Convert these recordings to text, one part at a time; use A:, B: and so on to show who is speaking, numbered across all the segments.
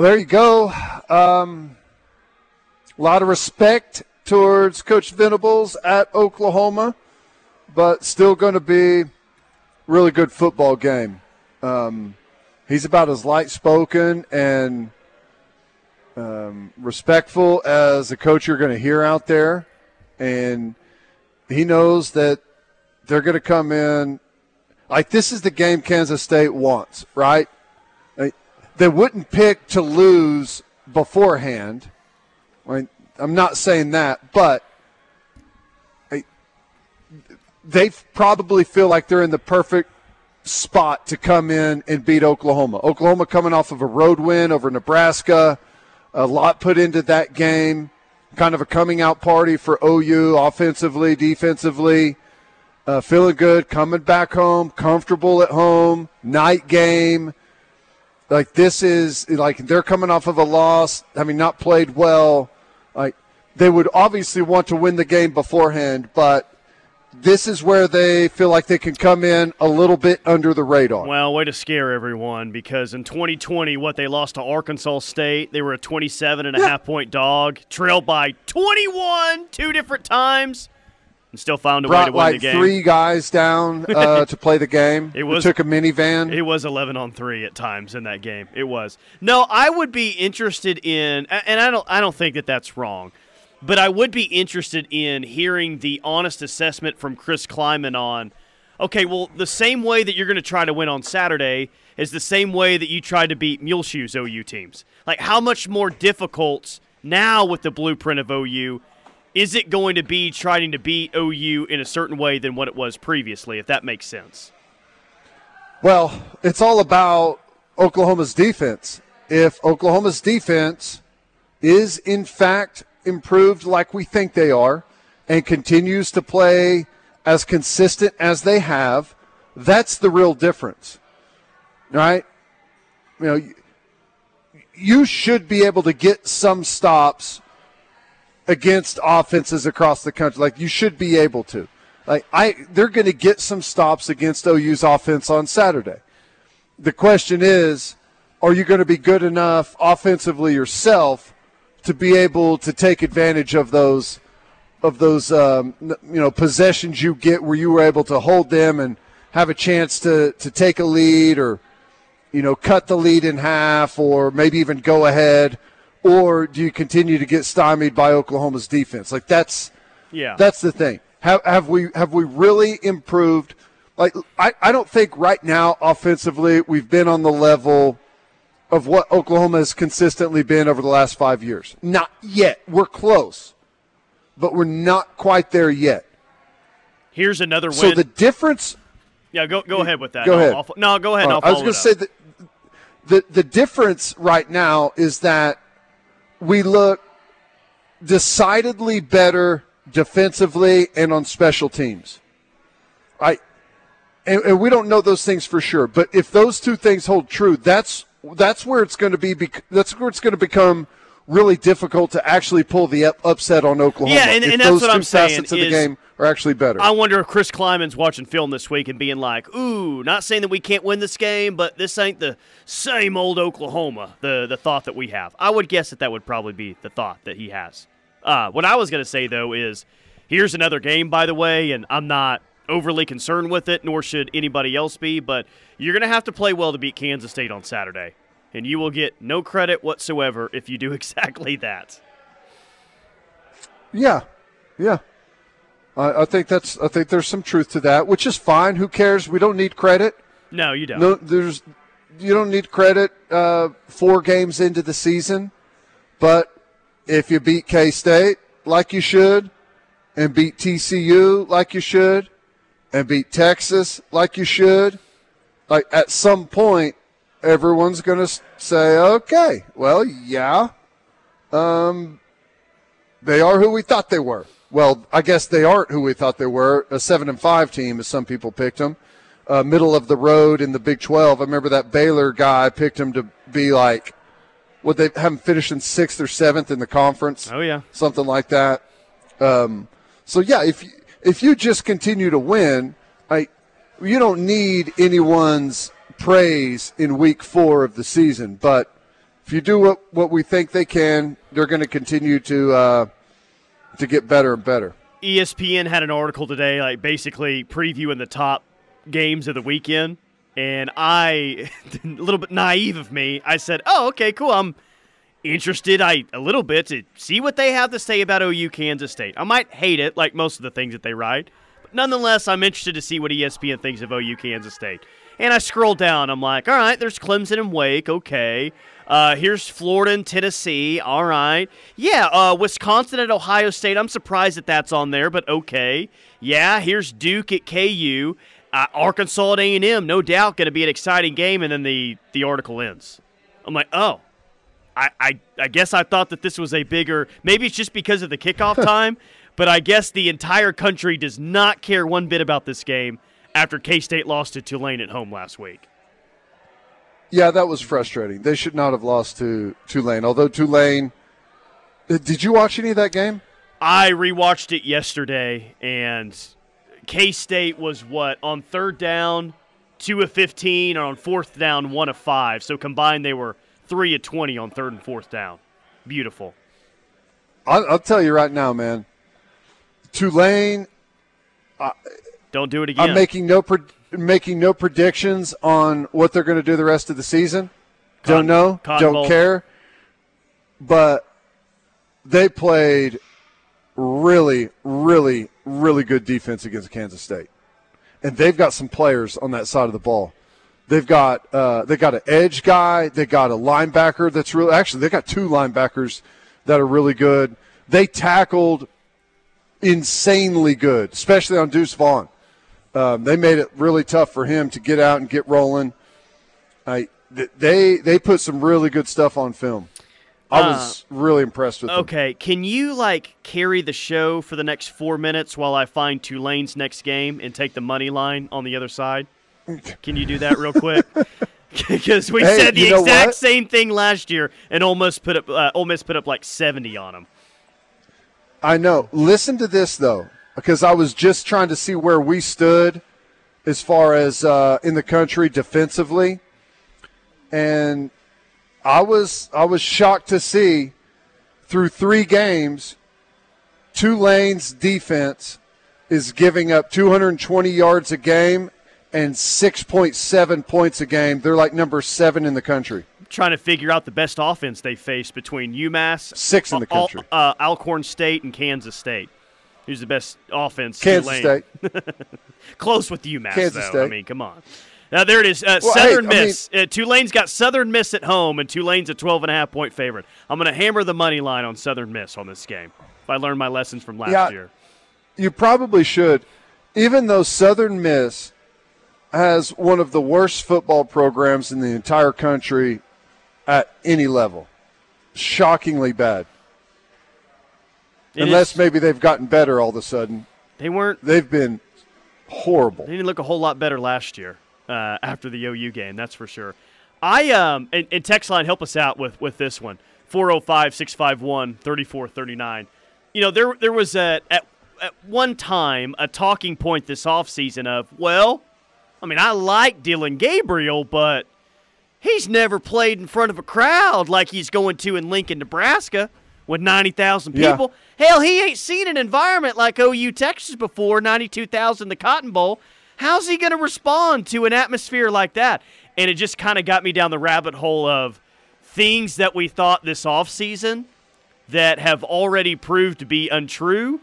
A: Well, there you go. Um, a lot of respect towards Coach Venables at Oklahoma, but still going to be really good football game. Um, he's about as light spoken and um, respectful as a coach you're going to hear out there, and he knows that they're going to come in like this is the game Kansas State wants, right? They wouldn't pick to lose beforehand. I'm not saying that, but they probably feel like they're in the perfect spot to come in and beat Oklahoma. Oklahoma coming off of a road win over Nebraska, a lot put into that game, kind of a coming out party for OU offensively, defensively. Uh, feeling good, coming back home, comfortable at home, night game. Like this is like they're coming off of a loss, having not played well. Like they would obviously want to win the game beforehand, but this is where they feel like they can come in a little bit under the radar.
B: Well, way to scare everyone because in 2020, what they lost to Arkansas State, they were a 27 and a yeah. half point dog, trailed by 21 two different times. And still found a
A: Brought
B: way to win
A: like
B: the game.
A: Three guys down uh, to play the game. It was it took a minivan.
B: It was eleven on three at times in that game. It was. No, I would be interested in, and I don't. I don't think that that's wrong. But I would be interested in hearing the honest assessment from Chris Klieman on okay, well, the same way that you're going to try to win on Saturday is the same way that you tried to beat Muleshoe's OU teams. Like, how much more difficult now with the blueprint of OU is it going to be trying to beat OU in a certain way than what it was previously, if that makes sense?
A: Well, it's all about Oklahoma's defense. If Oklahoma's defense is, in fact, improved like we think they are and continues to play as consistent as they have, that's the real difference. Right? You know, you should be able to get some stops against offenses across the country. Like you should be able to. Like I they're going to get some stops against OU's offense on Saturday. The question is, are you going to be good enough offensively yourself to be able to take advantage of those of those um, you know possessions you get where you were able to hold them and have a chance to to take a lead or you know cut the lead in half or maybe even go ahead or do you continue to get stymied by Oklahoma's defense like that's yeah that's the thing have, have we have we really improved like I, I don't think right now offensively we've been on the level of what Oklahoma has consistently been over the last five years. Not yet. We're close, but we're not quite there yet.
B: Here's another win.
A: So the difference.
B: Yeah, go go ahead with that.
A: Go ahead.
B: I'll, no, go ahead.
A: Uh, I was going to say that the the difference right now is that we look decidedly better defensively and on special teams. I and, and we don't know those things for sure, but if those two things hold true, that's that's where it's going to be. That's where it's going to become really difficult to actually pull the upset on Oklahoma.
B: Yeah, and, and that's what I'm saying.
A: Of the game are actually better.
B: I wonder if Chris Klieman's watching film this week and being like, "Ooh, not saying that we can't win this game, but this ain't the same old Oklahoma." The the thought that we have. I would guess that that would probably be the thought that he has. Uh, what I was going to say though is, here's another game, by the way, and I'm not overly concerned with it, nor should anybody else be, but you're going to have to play well to beat Kansas State on Saturday. And you will get no credit whatsoever if you do exactly that.
A: Yeah. Yeah. I, I think that's I think there's some truth to that, which is fine. Who cares? We don't need credit.
B: No, you don't.
A: No, there's you don't need credit uh, four games into the season, but if you beat K State like you should, and beat TCU like you should, and beat Texas like you should, like at some point, everyone's going to say, okay, well, yeah, um, they are who we thought they were. Well, I guess they aren't who we thought they were. A seven and five team, as some people picked them. Uh, middle of the road in the Big 12. I remember that Baylor guy picked him to be like, what they haven't finished in sixth or seventh in the conference.
B: Oh yeah,
A: something like that. Um, so yeah, if you, if you just continue to win, I, you don't need anyone's praise in week four of the season. But if you do what, what we think they can, they're going to continue to uh, to get better and better.
B: ESPN had an article today, like basically previewing the top games of the weekend, and I, a little bit naive of me, I said, "Oh, okay, cool. I'm interested, I a little bit to see what they have to say about OU Kansas State. I might hate it, like most of the things that they write, but nonetheless, I'm interested to see what ESPN thinks of OU Kansas State." And I scroll down. I'm like, all right, there's Clemson and Wake. Okay. Uh, here's Florida and Tennessee. All right. Yeah, uh, Wisconsin at Ohio State. I'm surprised that that's on there, but okay. Yeah, here's Duke at KU. Uh, Arkansas at A&M. No doubt going to be an exciting game. And then the, the article ends. I'm like, oh. I, I, I guess I thought that this was a bigger – maybe it's just because of the kickoff time, but I guess the entire country does not care one bit about this game – after K State lost to Tulane at home last week.
A: Yeah, that was frustrating. They should not have lost to Tulane. Although Tulane, uh, did you watch any of that game?
B: I rewatched it yesterday, and K State was what on third down, two of fifteen, and on fourth down, one of five. So combined, they were three of twenty on third and fourth down. Beautiful.
A: I'll, I'll tell you right now, man. Tulane. Uh,
B: don't do it again.
A: I'm making no pre- making no predictions on what they're going to do the rest of the season. Cotton, don't know. Don't Bowl. care. But they played really, really, really good defense against Kansas State, and they've got some players on that side of the ball. They've got uh, they got an edge guy. They got a linebacker that's really actually they got two linebackers that are really good. They tackled insanely good, especially on Deuce Vaughn. Um, they made it really tough for him to get out and get rolling. I, they they put some really good stuff on film. I was uh, really impressed with.
B: Okay, them. can you like carry the show for the next four minutes while I find Tulane's next game and take the money line on the other side? Can you do that real quick? Because we hey, said the exact same thing last year and almost put up, uh, almost put up like seventy on them.
A: I know. Listen to this though because I was just trying to see where we stood as far as uh, in the country defensively, and I was I was shocked to see through three games, Tulane's defense is giving up 220 yards a game and 6.7 points a game. They're like number seven in the country.
B: trying to figure out the best offense they face between UMass,
A: six in the country,
B: uh, Alcorn State, and Kansas State. Who's the best offense?
A: Kansas State.
B: Close with UMass, Kansas though. State. I mean, come on. Now there it is. Uh, well, Southern hey, Miss. mean, uh, Tulane's got Southern Miss at home, and Tulane's a 12 and a half point favorite. I'm going to hammer the money line on Southern Miss on this game. If I learned my lessons from last yeah, year,
A: you probably should. Even though Southern Miss has one of the worst football programs in the entire country at any level, shockingly bad. It Unless is, maybe they've gotten better all of a sudden.
B: They weren't.
A: They've been horrible.
B: They didn't look a whole lot better last year uh, after the OU game, that's for sure. I um and, and text line help us out with with this one 405 651 3439. You know, there there was a at at one time a talking point this offseason of, well, I mean, I like Dillon Gabriel, but he's never played in front of a crowd like he's going to in Lincoln, Nebraska with 90,000 people. Yeah. Hell, he ain't seen an environment like OU Texas before, 92,000 the Cotton Bowl. How's he going to respond to an atmosphere like that? And it just kind of got me down the rabbit hole of things that we thought this offseason that have already proved to be untrue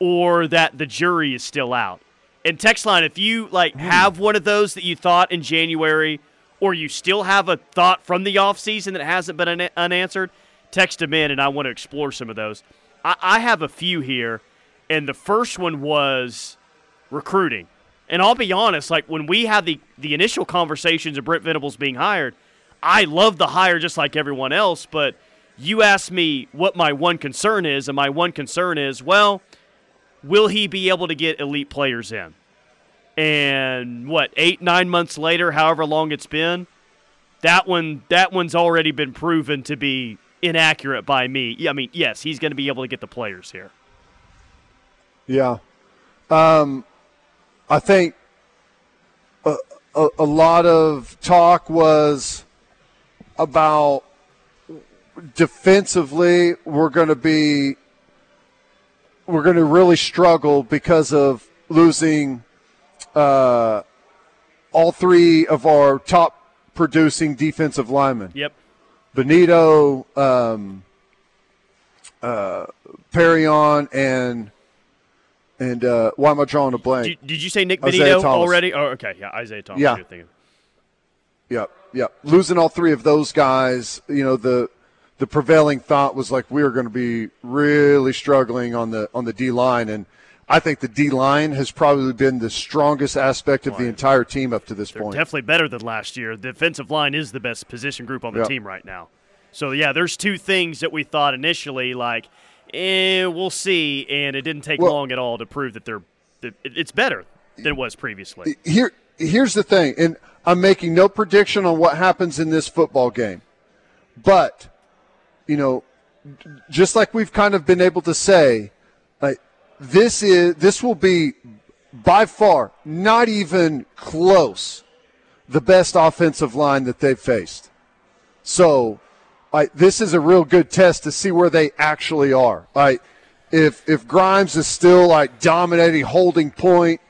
B: or that the jury is still out. And text line, if you like hmm. have one of those that you thought in January or you still have a thought from the offseason that hasn't been un- unanswered – text them in, and I want to explore some of those. I, I have a few here, and the first one was recruiting. And I'll be honest, like when we had the, the initial conversations of Brent Venables being hired, I love the hire just like everyone else, but you asked me what my one concern is, and my one concern is, well, will he be able to get elite players in? And what, eight, nine months later, however long it's been, that one that one's already been proven to be inaccurate by me. I mean, yes, he's going to be able to get the players here.
A: Yeah. Um, I think a, a, a lot of talk was about defensively we're going to be we're going to really struggle because of losing uh, all three of our top producing defensive linemen.
B: Yep.
A: Bonitto, um, uh, Perrion, and and uh, why am I drawing a blank?
B: Did, did you say Nick
A: Isaiah
B: Bonitto
A: Thomas.
B: already? Oh, okay. Yeah, Isaiah Thomas.
A: Yeah.
B: you're.
A: Yep, yep. Losing all three of those guys, you know, the the prevailing thought was like we were going to be really struggling on the on the D line, and I think the D line has probably been the strongest aspect of the entire team up to this
B: They're
A: point.
B: definitely better than last year. The defensive line is the best position group on the
A: Yep.
B: team right now. So yeah, there's two things that we thought initially like, eh, we'll see, and it didn't take
A: Well-
B: long at all to prove that they're that it's better than it was previously.
A: Here, here's the thing, and I'm making no prediction on what happens in this football game, but you know, just like we've kind of been able to say, this is this will be by far not even close the best offensive line that they've faced. So, like this is a real good test to see where they actually are. Like if if Grimes is still like dominating, holding point,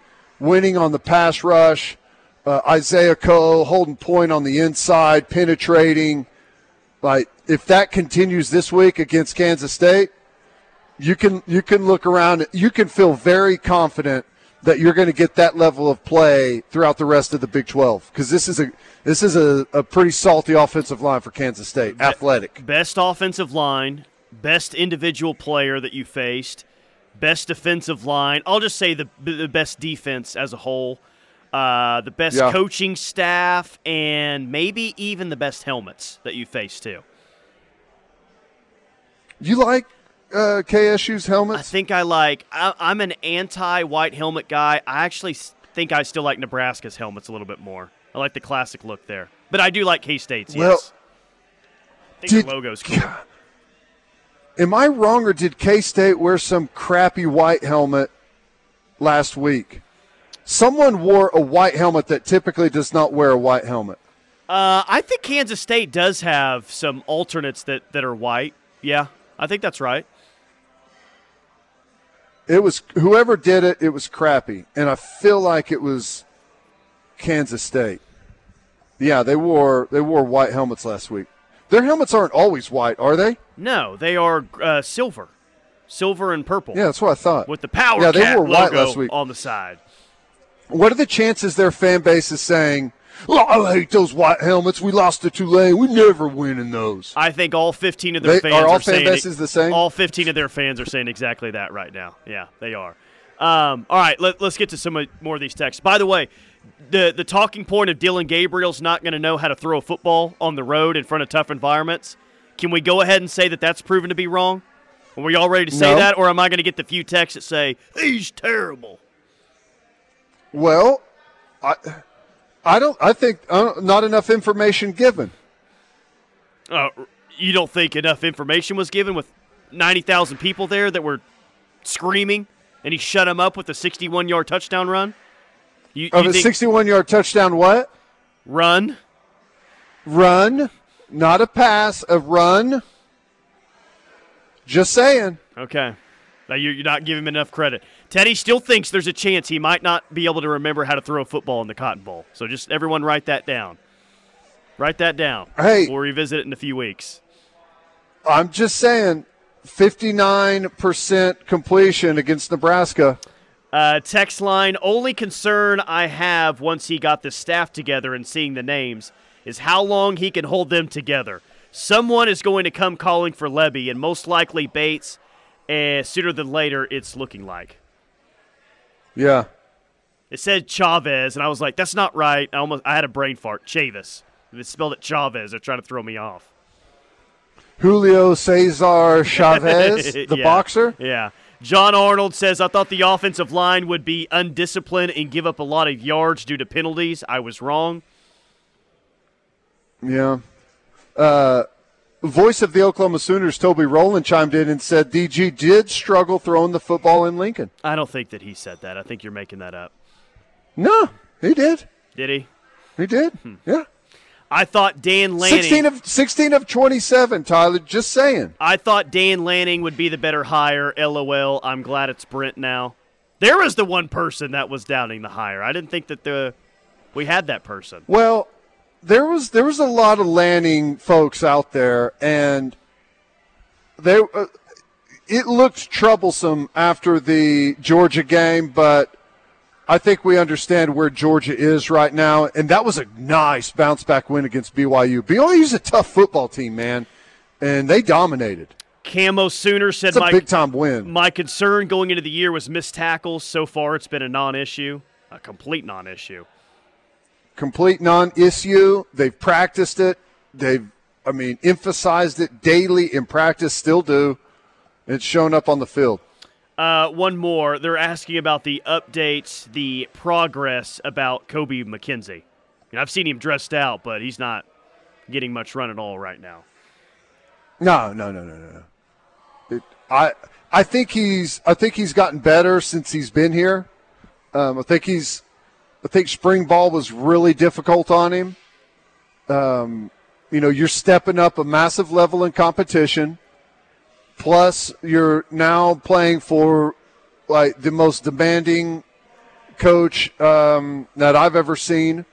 A: winning on the pass rush, uh, Isaiah Coe holding point on the inside, penetrating. Like if that continues this week against Kansas State, you can you can look around. You can feel very confident that you're going to get that level of play throughout the rest of the Big 12 because this is a this is a, a pretty salty offensive line for Kansas State. Athletic.
B: Best offensive line, best individual player that you faced, best defensive line. I'll just say the the best defense as a whole, uh, the best
A: Yeah.
B: coaching staff, and maybe even the best helmets that you faced too.
A: You like uh, KSU's helmets?
B: I think I like. I, I'm an anti-white helmet guy. I actually think I still like Nebraska's helmets a little bit more. I like the classic look there, but I do like K State's.
A: Well,
B: yes, I think
A: did-
B: the logo's cool.
A: Am I wrong, or did K State wear some crappy white helmet last week? Someone wore a white helmet that typically does not wear a white helmet.
B: Uh, I think Kansas State does have some alternates that, that are white. Yeah, I think that's right.
A: It was whoever did it. It was crappy, and I feel like it was Kansas State. Yeah, they wore they wore white helmets last week. Their helmets aren't always white, are they?
B: No, they are uh, silver, silver and purple.
A: Yeah, that's what I thought.
B: with the Power
A: Yeah, they were white last week.
B: on the side.
A: What are the chances their fan base is saying, "Oh, I hate those white helmets. We lost to Tulane. We never win in those."
B: I think all 15 of their
A: They-
B: fans
A: are all
B: saying
A: fan bases the same?
B: All 15 of their fans are saying exactly that right now. Yeah, they are. Um, all right, let, us get to some more of these texts. By the way, the the talking point of Dillon Gabriel's not going to know how to throw a football on the road in front of tough environments. Can we go ahead and say that that's proven to be wrong? Are we all ready to say
A: No.
B: that, or am I going to get the few texts that say he's terrible?
A: Well, I, I don't. I think uh, not enough information given.
B: Uh, you don't think enough information was given with 90,000 people there that were screaming and he shut them up with a 61 yard touchdown run? You,
A: Of
B: you
A: a 61 yard touchdown, what?
B: run?
A: Run, not a pass, a run. Just saying.
B: Okay. Now you're not giving him enough credit. Teddy still thinks there's a chance he might not be able to remember how to throw a football in the Cotton Bowl. So just everyone write that down. Write that down.
A: Hey.
B: We'll revisit it in a few weeks.
A: I'm just saying 59% completion against Nebraska.
B: Uh, text line only concern I have once he got the staff together and seeing the names is how long he can hold them together. Someone is going to come calling for Lebby, and most likely Bates. And sooner than later, it's looking like.
A: Yeah.
B: It said Chavez, and I was like, "That's not right." I almost I had a brain fart. Chavis. They spelled it Chavez. They're trying to throw me off.
A: Julio Cesar Chavez, the
B: Yeah.
A: boxer.
B: Yeah. John Arnold says, I thought the offensive line would be undisciplined and give up a lot of yards due to penalties. I was wrong.
A: Yeah. Uh, voice of the Oklahoma Sooners, Toby Rowland, chimed in and said DG did struggle throwing the football in Lincoln.
B: I don't think that he said that. I think you're making that up.
A: No, he did.
B: Did he?
A: He did.
B: Hmm.
A: Yeah.
B: I thought Dan Lanning.
A: 16 of 16 of 27, Tyler. Just saying.
B: I thought Dan Lanning would be the better hire. LOL. I'm glad it's Brent now. There was the one person that was doubting the hire. I didn't think that the we had that person.
A: Well, there was there was a lot of Lanning folks out there, and they uh, it looked troublesome after the Georgia game, but I think we understand where Georgia is right now, and that was a nice bounce back win against BYU. BYU's a tough football team, man, and they dominated.
B: Camo Sooner said
A: It's a
B: my,
A: big time win.
B: my concern going into the year was missed tackles. So far, it's been a non issue, a complete non issue.
A: Complete non-issue. They've practiced it. They've, I mean, emphasized it daily in practice. Still do. It's shown up on the field.
B: Uh, one more. They're asking about the updates, the progress about Kobie McKinzie. And I've seen him dressed out, but he's not getting much run at all right now.
A: No, no, no, no, no, no. It, I I think he's I think he's gotten better since he's been here. Um, I think he's I think spring ball was really difficult on him. Um, you know, you're stepping up a massive level in competition. Plus, you're now playing for like the most demanding coach um, that I've ever seen.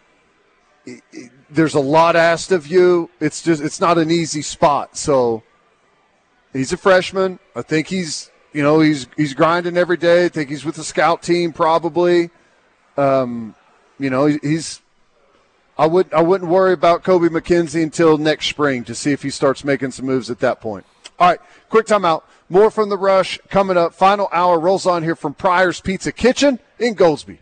A: There's a lot asked of you. It's just it's not an easy spot. So he's a freshman. I think he's you know he's he's grinding every day. I think he's with the scout team probably. Um, you know he's. I would I wouldn't worry about Kobie McKinzie until next spring to see if he starts making some moves at that point. All right, quick timeout. More from the rush coming up. Final hour rolls on here from Pryor's Pizza Kitchen in Goldsby.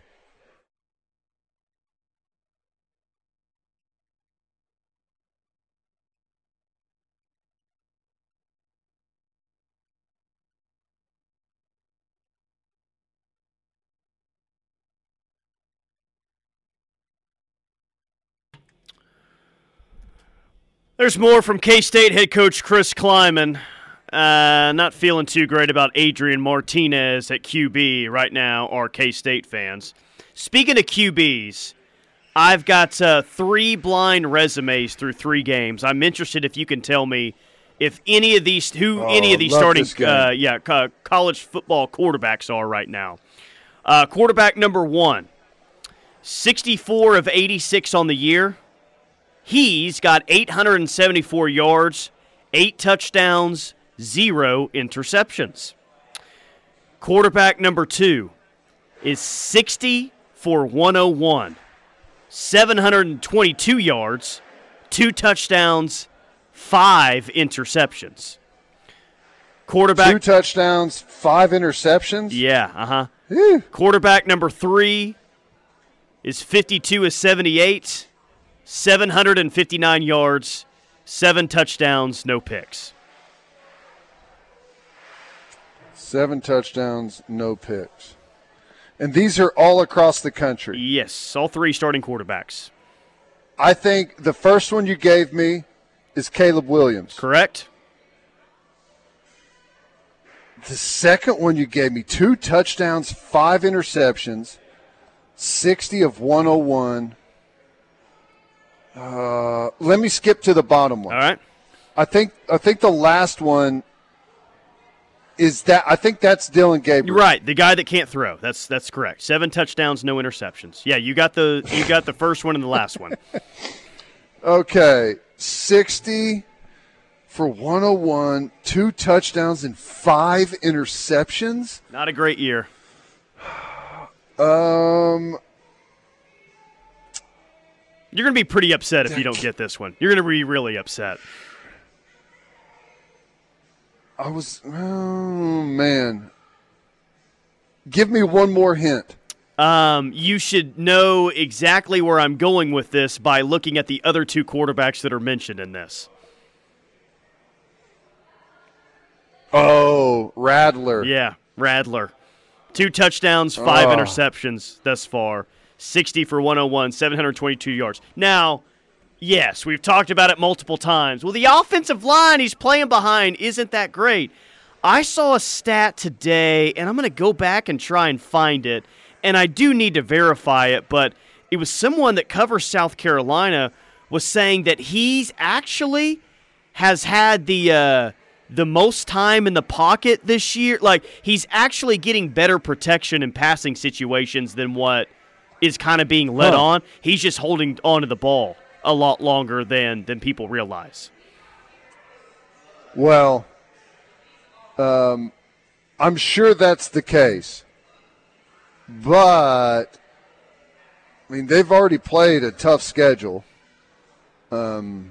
B: There's more from K State head coach Chris Klieman. Uh, not feeling too great about Adrian Martinez at QB right now, our K State fans. Speaking of QBs, I've got uh, three blind resumes through three games. I'm interested if you can tell me if any of these who
A: Oh,
B: any of these starting uh, yeah co- college football quarterbacks are right now. Uh, quarterback number one, 64 of 86 on the year. He's got 874 yards, eight touchdowns, zero interceptions. Quarterback number two is 60 for 101, 722 yards, two touchdowns, five interceptions. Quarterback
A: Two touchdowns, five interceptions.
B: yeah, uh huh. Quarterback number three is 52 of 78, 759 yards, seven touchdowns, no picks.
A: Seven touchdowns, no picks. And these are all across the country.
B: Yes, all three starting quarterbacks.
A: I think the first one you gave me is Caleb Williams.
B: Correct?
A: The second one you gave me, two touchdowns, five interceptions, 60 of 101. Uh, let me skip to the bottom one.
B: All right.
A: I think I think the last one is that I think that's Dillon
B: You're
A: Gabriel.
B: right. The guy that can't throw. That's that's correct. Seven touchdowns, no interceptions. Yeah, you got the you got the first one and the last one.
A: Okay, 60 for 101, two touchdowns and five interceptions.
B: Not a great year.
A: Um,
B: You're going to be pretty upset if you don't get this one. You're going to be really upset.
A: I was oh man. Give me one more hint.
B: Um, you should know exactly where I'm going with this by looking at the other two quarterbacks that are mentioned in this.
A: Oh, Rattler.
B: Yeah, Rattler. Two touchdowns, five
A: Oh.
B: interceptions thus far. 60 for 101, 722 yards. Now, yes, we've talked about it multiple times. Well, the offensive line he's playing behind isn't that great. I saw a stat today, and I'm going to go back and try and find it, and I do need to verify it, but it was someone that covers South Carolina was saying that he's actually has had the uh, the most time in the pocket this year. Like he's actually getting better protection in passing situations than what is kind of being led huh. on. He's just holding onto the ball a lot longer than than people realize.
A: Well, um, I'm sure that's the case, but I mean they've already played a tough schedule, um,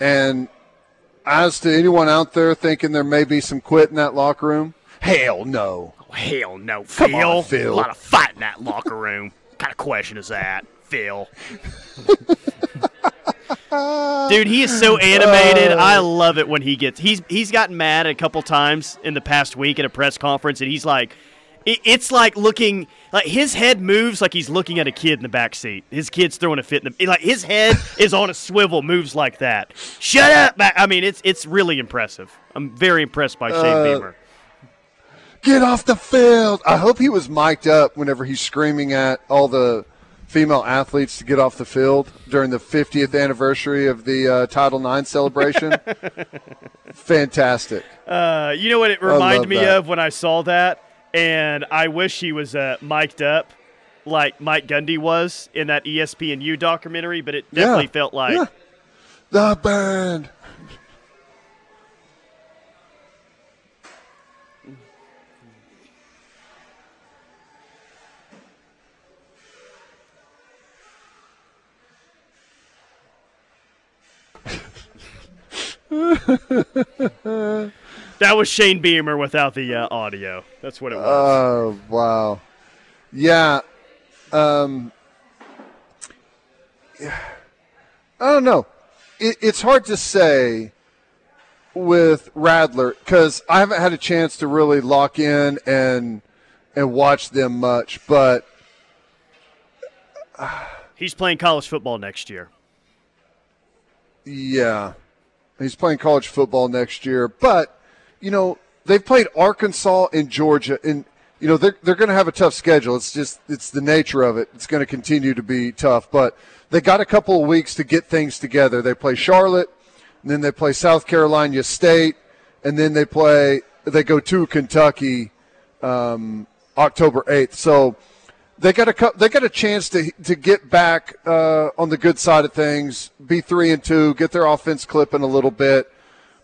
A: and as to anyone out there thinking there may be some quit in that locker room, hell no.
B: Oh, hell no, Phil. On, Phil. A lot of fight in that locker room. what kind of question is that, Phil? Dude, he is so animated. Uh, I love it when he gets. He's he's gotten mad a couple times in the past week at a press conference, and he's like, it, it's like looking like his head moves like he's looking at a kid in the back seat. His kid's throwing a fit in the like his head is on a swivel, moves like that. Shut up! I mean, it's it's really impressive. I'm very impressed by Shane uh, Beamer.
A: Get off the field! I hope he was mic'd up whenever he's screaming at all the female athletes to get off the field during the 50th anniversary of the uh, Title IX celebration. Fantastic.
B: Uh, you know what it reminded me that. of when I saw that? and I wish he was uh, mic'd up like Mike Gundy was in that ESPNU documentary, but it definitely yeah, felt like yeah.
A: the band.
B: That was Shane Beamer without the uh, audio. That's what it was.
A: Oh wow, yeah. Um, yeah. I don't know. It, it's hard to say with Rattler because I haven't had a chance to really lock in and and watch them much, but
B: uh, he's playing college football next year.
A: Yeah, he's playing college football next year, but you know, they've played Arkansas and Georgia, and you know they're they're going to have a tough schedule. It's just it's the nature of it. It's going to continue to be tough, but they got a couple of weeks to get things together. They play Charlotte, and then they play South Carolina State, and then they play they go to Kentucky um, October eighth. So they got a they got a chance to to get back uh, on the good side of things, be three and two, get their offense clipping a little bit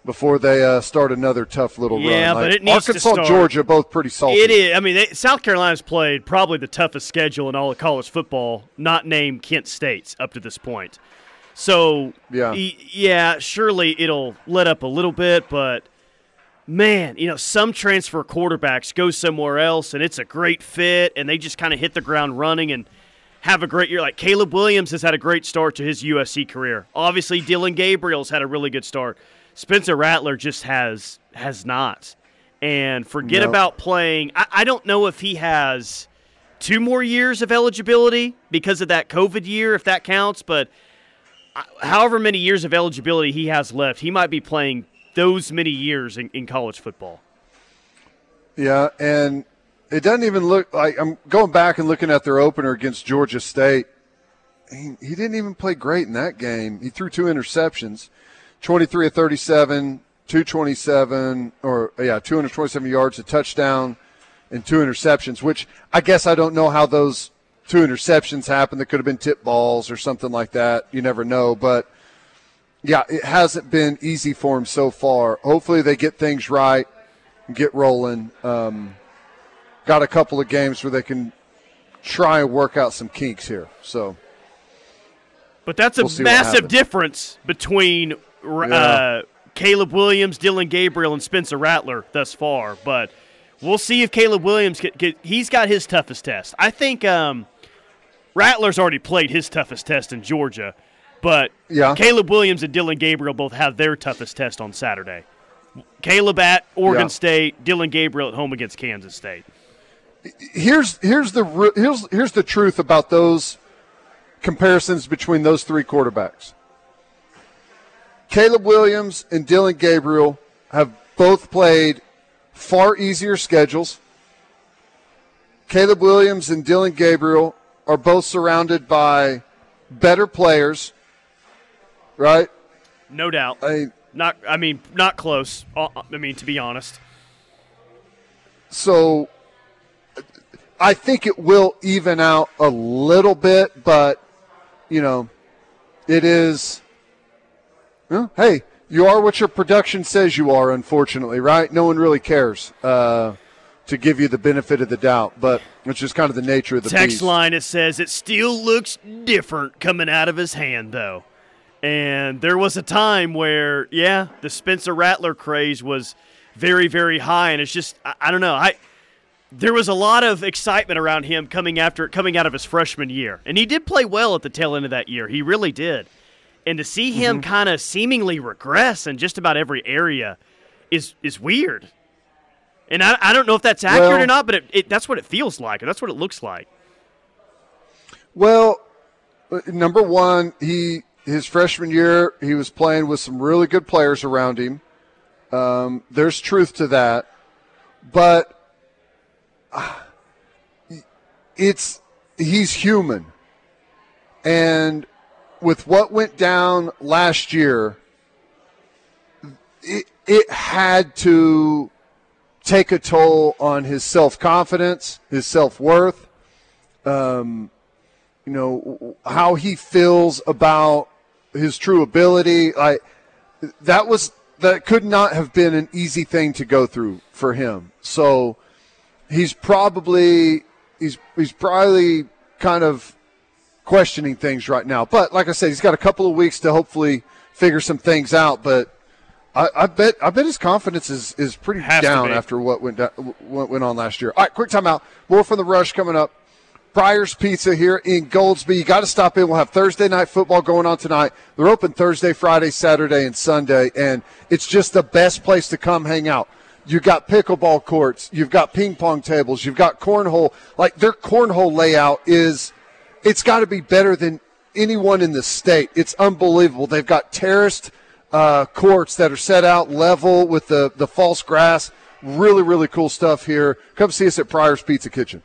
A: before they uh, start another tough little
B: yeah,
A: run.
B: Yeah, but it needs
A: Arkansas,
B: to start.
A: Georgia, both pretty salty.
B: It is. I mean, they, South Carolina's played probably the toughest schedule in all of college football, not named Kent State's up to this point. So yeah, yeah, surely it'll let up a little bit, but man, you know, some transfer quarterbacks go somewhere else and it's a great fit, and they just kind of hit the ground running and have a great year. Like Caleb Williams has had a great start to his USC career. Obviously, Dillon Gabriel's had a really good start. Spencer Rattler just has has not. And forget nope. about playing. I, I don't know if he has two more years of eligibility because of that COVID year, if that counts. But uh, however many years of eligibility he has left, he might be playing those many years in, in college football.
A: Yeah, and it doesn't even look like I'm going back and looking at their opener against Georgia State. He, he didn't even play great in that game. He threw two interceptions. 23 of 37, 227, or yeah, 227 yards, a touchdown, and two interceptions, which I guess I don't know how those two interceptions happened. That could have been tip balls or something like that. You never know. But yeah, it hasn't been easy for him so far. Hopefully they get things right and get rolling. Um, got a couple of games where they can try and work out some kinks here. So.
B: But that's a we'll massive difference between yeah. uh, Caleb Williams, Dillon Gabriel, and Spencer Rattler thus far. But we'll see if Caleb Williams get, get he's got his toughest test. I think um, Rattler's already played his toughest test in Georgia, but yeah. Caleb Williams and Dillon Gabriel both have their toughest test on Saturday. Caleb at Oregon yeah. State, Dillon Gabriel at home against Kansas State.
A: Here's here's the here's here's the truth about those comparisons between those three quarterbacks. Caleb Williams and Dillon Gabriel have both played far easier schedules. Caleb Williams and Dylan Gabriel are both surrounded by better players, right?
B: No doubt.
A: I
B: not. I mean, not close. uh, I mean, to be honest.
A: So I think it will even out a little bit, but you know, it is. Well, hey, you are what your production says you are. Unfortunately, right? No one really cares uh, to give you the benefit of the doubt, but it's just kind of the nature of the
B: text
A: beast.
B: line. It says it still looks different coming out of his hand, though. And there was a time where, yeah, the Spencer Rattler craze was very, very high, and it's just, I, I don't know, I there was a lot of excitement around him coming after coming out of his freshman year, and he did play well at the tail end of that year. He really did. And to see him mm-hmm. kind of seemingly regress in just about every area is is weird. And I, I don't know if that's accurate well, or not, but it, it, that's what it feels like, and that's what it looks like.
A: Well, uh, number one, he his freshman year he was playing with some really good players around him. Um, there's truth to that, but it's he's human, and with what went down last year, it, it had to take a toll on his self confidence, his self worth, um, you know, how he feels about his true ability. I, that was that could not have been an easy thing to go through for him. So he's probably he's he's probably kind of questioning things right now. But like I said, he's got a couple of weeks to hopefully figure some things out. But I, I bet I bet his confidence is, is pretty
B: Has
A: down after what went down, what went on last year. All right, quick timeout. More from the rush coming up. Pryor's Pizza here in Goldsby. You got to stop in. We'll have Thursday night football going on tonight. They're open Thursday, Friday, Saturday, and Sunday, and it's just the best place to come hang out. You've got pickleball courts, you've got ping pong tables, you've got cornhole. Like their cornhole layout is, it's got to be better than anyone in the state. It's unbelievable. They've got terraced uh, courts that are set out level with the, the false grass. Really, really cool stuff here. Come see us at Pryor's Pizza Kitchen.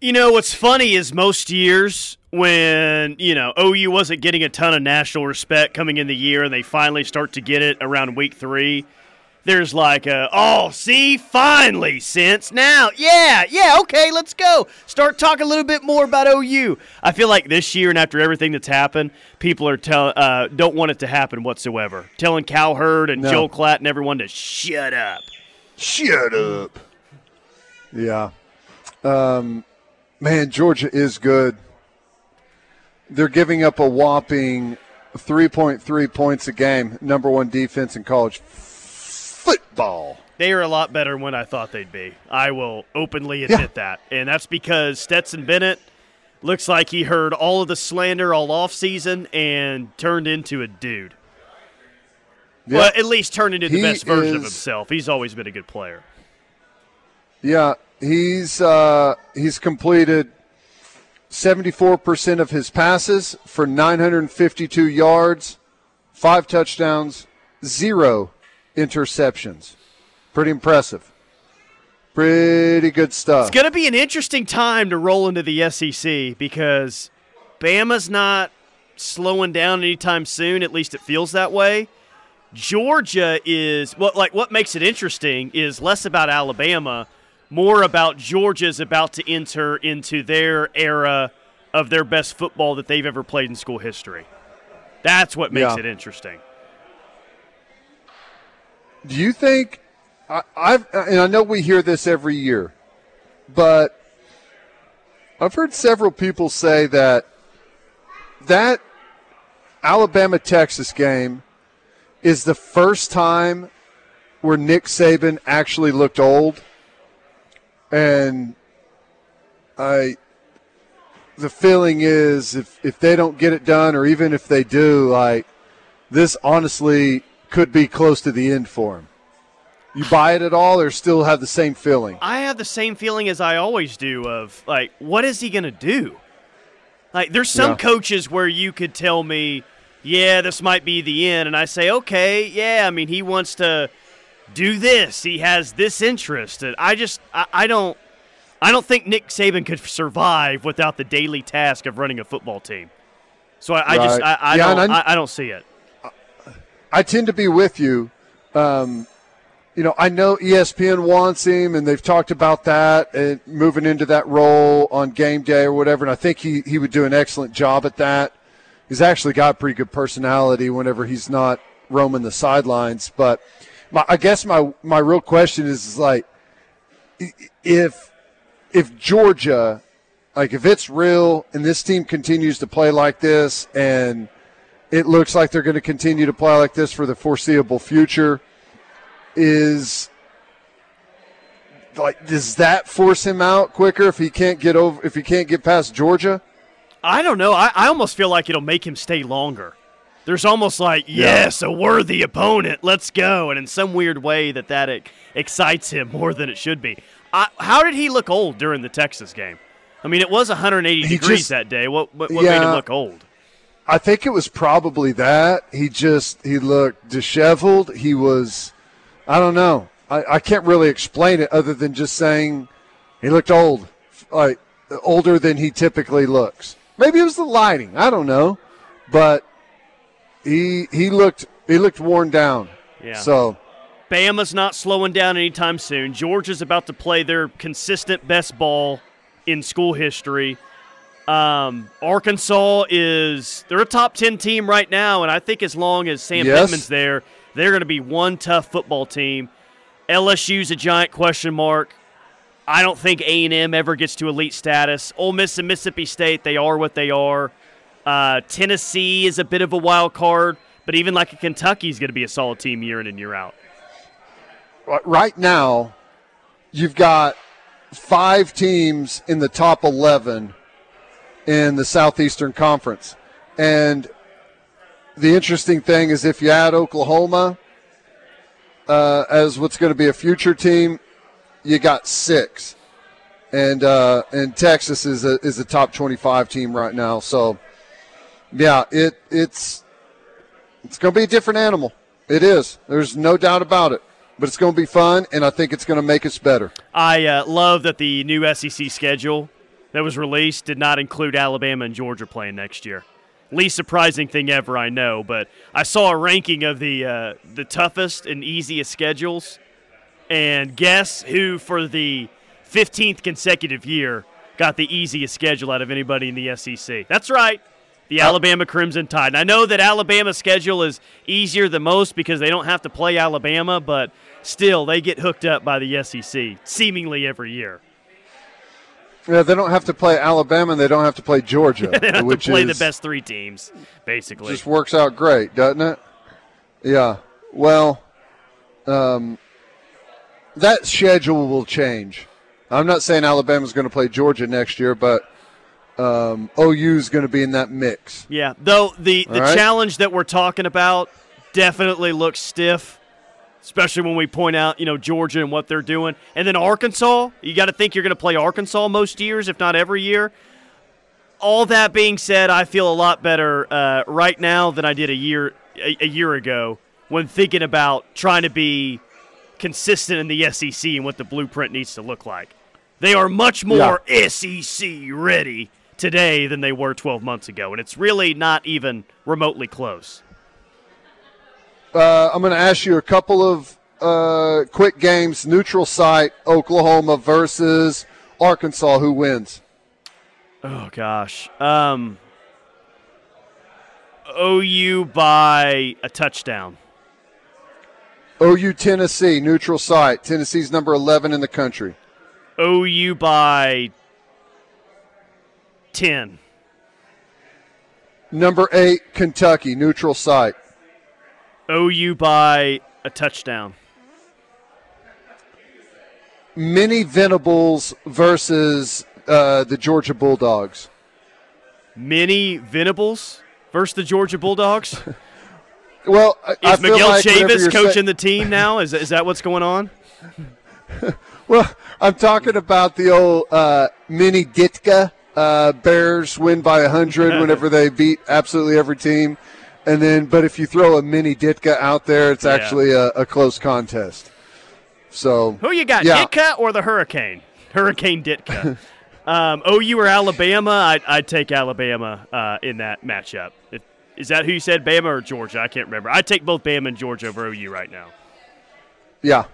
B: You know, what's funny is most years when, you know, OU wasn't getting a ton of national respect coming in the year and they finally start to get it around week three, there's like a, oh, see, finally, since now, yeah, yeah, okay, let's go. Start talking a little bit more about OU. I feel like this year and after everything that's happened, people are tell uh, don't want it to happen whatsoever. Telling Cowherd and no. Joel Klatt and everyone to shut up.
A: Shut up. Yeah. Um, Man, Georgia is good. They're giving up a whopping 3.3 points a game. Number one defense in college football.
B: They are a lot better than what I thought they'd be. I will openly admit yeah. that. And that's because Stetson Bennett looks like he heard all of the slander all off season and turned into a dude. Yeah. Well, at least turned into the he best version is, of himself. He's always been a good player.
A: Yeah, He's uh, he's completed 74% of his passes for 952 yards, five touchdowns, zero interceptions. Pretty impressive. Pretty good stuff.
B: It's going to be an interesting time to roll into the SEC because Bama's not slowing down anytime soon. At least it feels that way. Georgia is what like what makes it interesting is less about Alabama more about Georgia's about to enter into their era of their best football that they've ever played in school history. That's what makes yeah. it interesting.
A: Do you think I, I've and I know we hear this every year, but I've heard several people say that that Alabama Texas game is the first time where Nick Saban actually looked old and I the feeling is if if they don't get it done, or even if they do, like this, honestly could be close to the end for him. You buy it at all, or still have the same feeling?
B: I have the same feeling as I always do of like, what is he going to do? Like, there's some
A: Yeah.
B: coaches where you could tell me, yeah, this might be the end, and I say, okay, yeah. I mean, he wants to do this. He has this interest, and I just, I, I don't, I don't think Nick Saban could survive without the daily task of running a football team. So I, I just, I, I
A: Yeah,
B: don't,
A: I-
B: I, don't see it.
A: I tend to be with you. Um, you know, I know ESPN wants him, and they've talked about that and moving into that role on game day or whatever. And I think he, he would do an excellent job at that. He's actually got pretty good personality whenever he's not roaming the sidelines. But my, I guess my my real question is, is like, if if Georgia, like if it's real and this team continues to play like this and it looks like they're going to continue to play like this for the foreseeable future. Is like does that force him out quicker if he can't get over if he can't get past Georgia?
B: I don't know. I, I almost feel like it'll make him stay longer. There's almost like, yes, a worthy opponent. Let's go. And in some weird way, that that excites him more than it should be. I, how did he look old during the Texas game? I mean, it was 180
A: He
B: degrees
A: just-
B: that day. What what, what made him look old?
A: I think it was probably that he just he looked disheveled. He was, I don't know. I, I can't really explain it other than just saying he looked old, like older than he typically looks. Maybe it was the lighting. I don't know, but he he looked he looked worn down.
B: Yeah.
A: So
B: Bama's not slowing down anytime soon. Georgia's about to play their consistent best ball in school history. Um, Arkansas is they're a top ten team right now, and I think as long as Sam
A: Yes.
B: Pittman's there, they're going to be one tough football team. LSU's a giant question mark. I don't think A and M ever gets to elite status. Ole Miss and Mississippi State, they are what they are. Uh, Tennessee is a bit of a wild card, but even like a Kentucky is going to be a solid team year in and year out.
A: right now, you've got five teams in the top 11 in the Southeastern Conference. And the interesting thing is if you add Oklahoma uh, as what's going to be a future team, you got six. And uh, and Texas is a is a top 25 team right now. So yeah, it it's it's going to be a different animal. It is. There's no doubt about it. But it's going to be fun, and I think it's going to make us better.
B: I uh, love that the new SEC schedule that was released did not include Alabama and Georgia playing next year. Least surprising thing ever, I know, but I saw a ranking of the uh, the toughest and easiest schedules, and guess who for the 15th consecutive year got the easiest schedule out of anybody in the SEC? That's right, the Alabama Crimson Tide. And I know that Alabama's schedule is easier than most because they don't have to play Alabama, but still, they get hooked up by the SEC seemingly every year.
A: Yeah, they don't have to play Alabama, and they don't have to play Georgia,
B: They have
A: which
B: to play
A: is,
B: the best three teams, basically.
A: just works out great, doesn't it? Yeah. Well, um, that schedule will change. I'm not saying Alabama's going to play Georgia next year, but um, OU is going to be in that mix.
B: Yeah, though the the
A: right.
B: challenge that we're talking about definitely looks stiff, especially when we point out you know Georgia and what they're doing, and then Arkansas. You got to think you're going to play Arkansas most years, if not every year. All that being said, I feel a lot better uh, right now than I did a year a, a year ago when thinking about trying to be consistent in the SEC and what the blueprint needs to look like. They are much more SEC ready today than they were 12 months ago, and it's really not even remotely close.
A: Uh, I'm going to ask you a couple of uh, quick games. Neutral site, Oklahoma versus Arkansas. Who wins?
B: Oh gosh, um, OU by a touchdown.
A: OU Tennessee, neutral site. Tennessee's number 11 in the country.
B: OU by 10.
A: Number 8, Kentucky, neutral site.
B: OU by a touchdown.
A: Mini Venables versus uh, the Georgia Bulldogs.
B: Mini Venables versus the Georgia Bulldogs.
A: Well, I, I
B: Is
A: feel
B: Miguel
A: like
B: Chavis coaching
A: say-
B: the team now? Is, is that what's going on?
A: Well, I'm talking about the old uh, mini Ditka. Uh, Bears win by 100 whenever they beat absolutely every team. And then, but if you throw a mini Ditka out there, it's
B: Yeah.
A: actually a, a close contest. So,
B: Who you got,
A: Yeah.
B: Ditka or the Hurricane? Hurricane Ditka. um, OU or Alabama? I'd, I'd take Alabama uh, in that matchup. If, is that who you said, Bama or Georgia? I can't remember. I'd take both Bama and Georgia over OU right now.
A: yeah.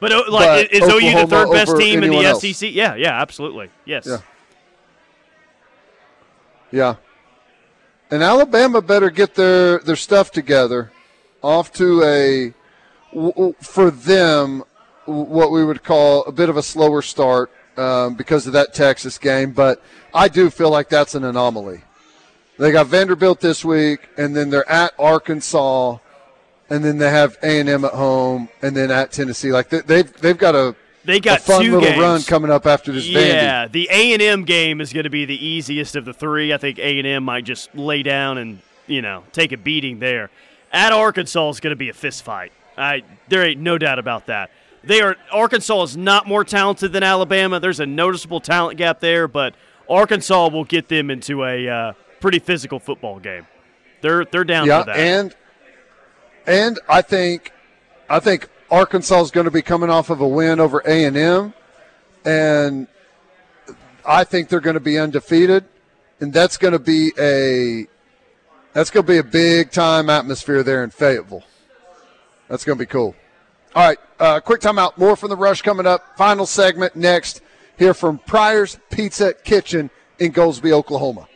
B: But, like,
A: But
B: is OU the third best team in the
A: anyone else.
B: SEC? Yeah, yeah, absolutely. Yes.
A: Yeah. Yeah. And Alabama better get their, their stuff together off to a, for them, what we would call a bit of a slower start um, because of that Texas game. But I do feel like that's an anomaly. They got Vanderbilt this week, and then they're at Arkansas, and then they have A&M at home, and then at Tennessee. Like they, they've, they've got a,
B: They got a
A: fun
B: two
A: little
B: games.
A: run coming up after this Vandy.
B: Yeah, the A and M game is going to be the easiest of the three. I think A and M might just lay down and you know take a beating there. At Arkansas is going to be a fist fight. I there ain't no doubt about that. They are Arkansas is not more talented than Alabama. There's a noticeable talent gap there, but Arkansas will get them into a uh, pretty physical football game. They're they're down
A: yeah,
B: for that.
A: and and I think I think Arkansas is going to be coming off of a win over A and M, and I think they're going to be undefeated, and that's going to be a that's going to be a big time atmosphere there in Fayetteville. That's going to be cool. All right, uh, quick timeout. More from the rush coming up. Final segment next. Here from Pryor's Pizza Kitchen in Goldsby, Oklahoma.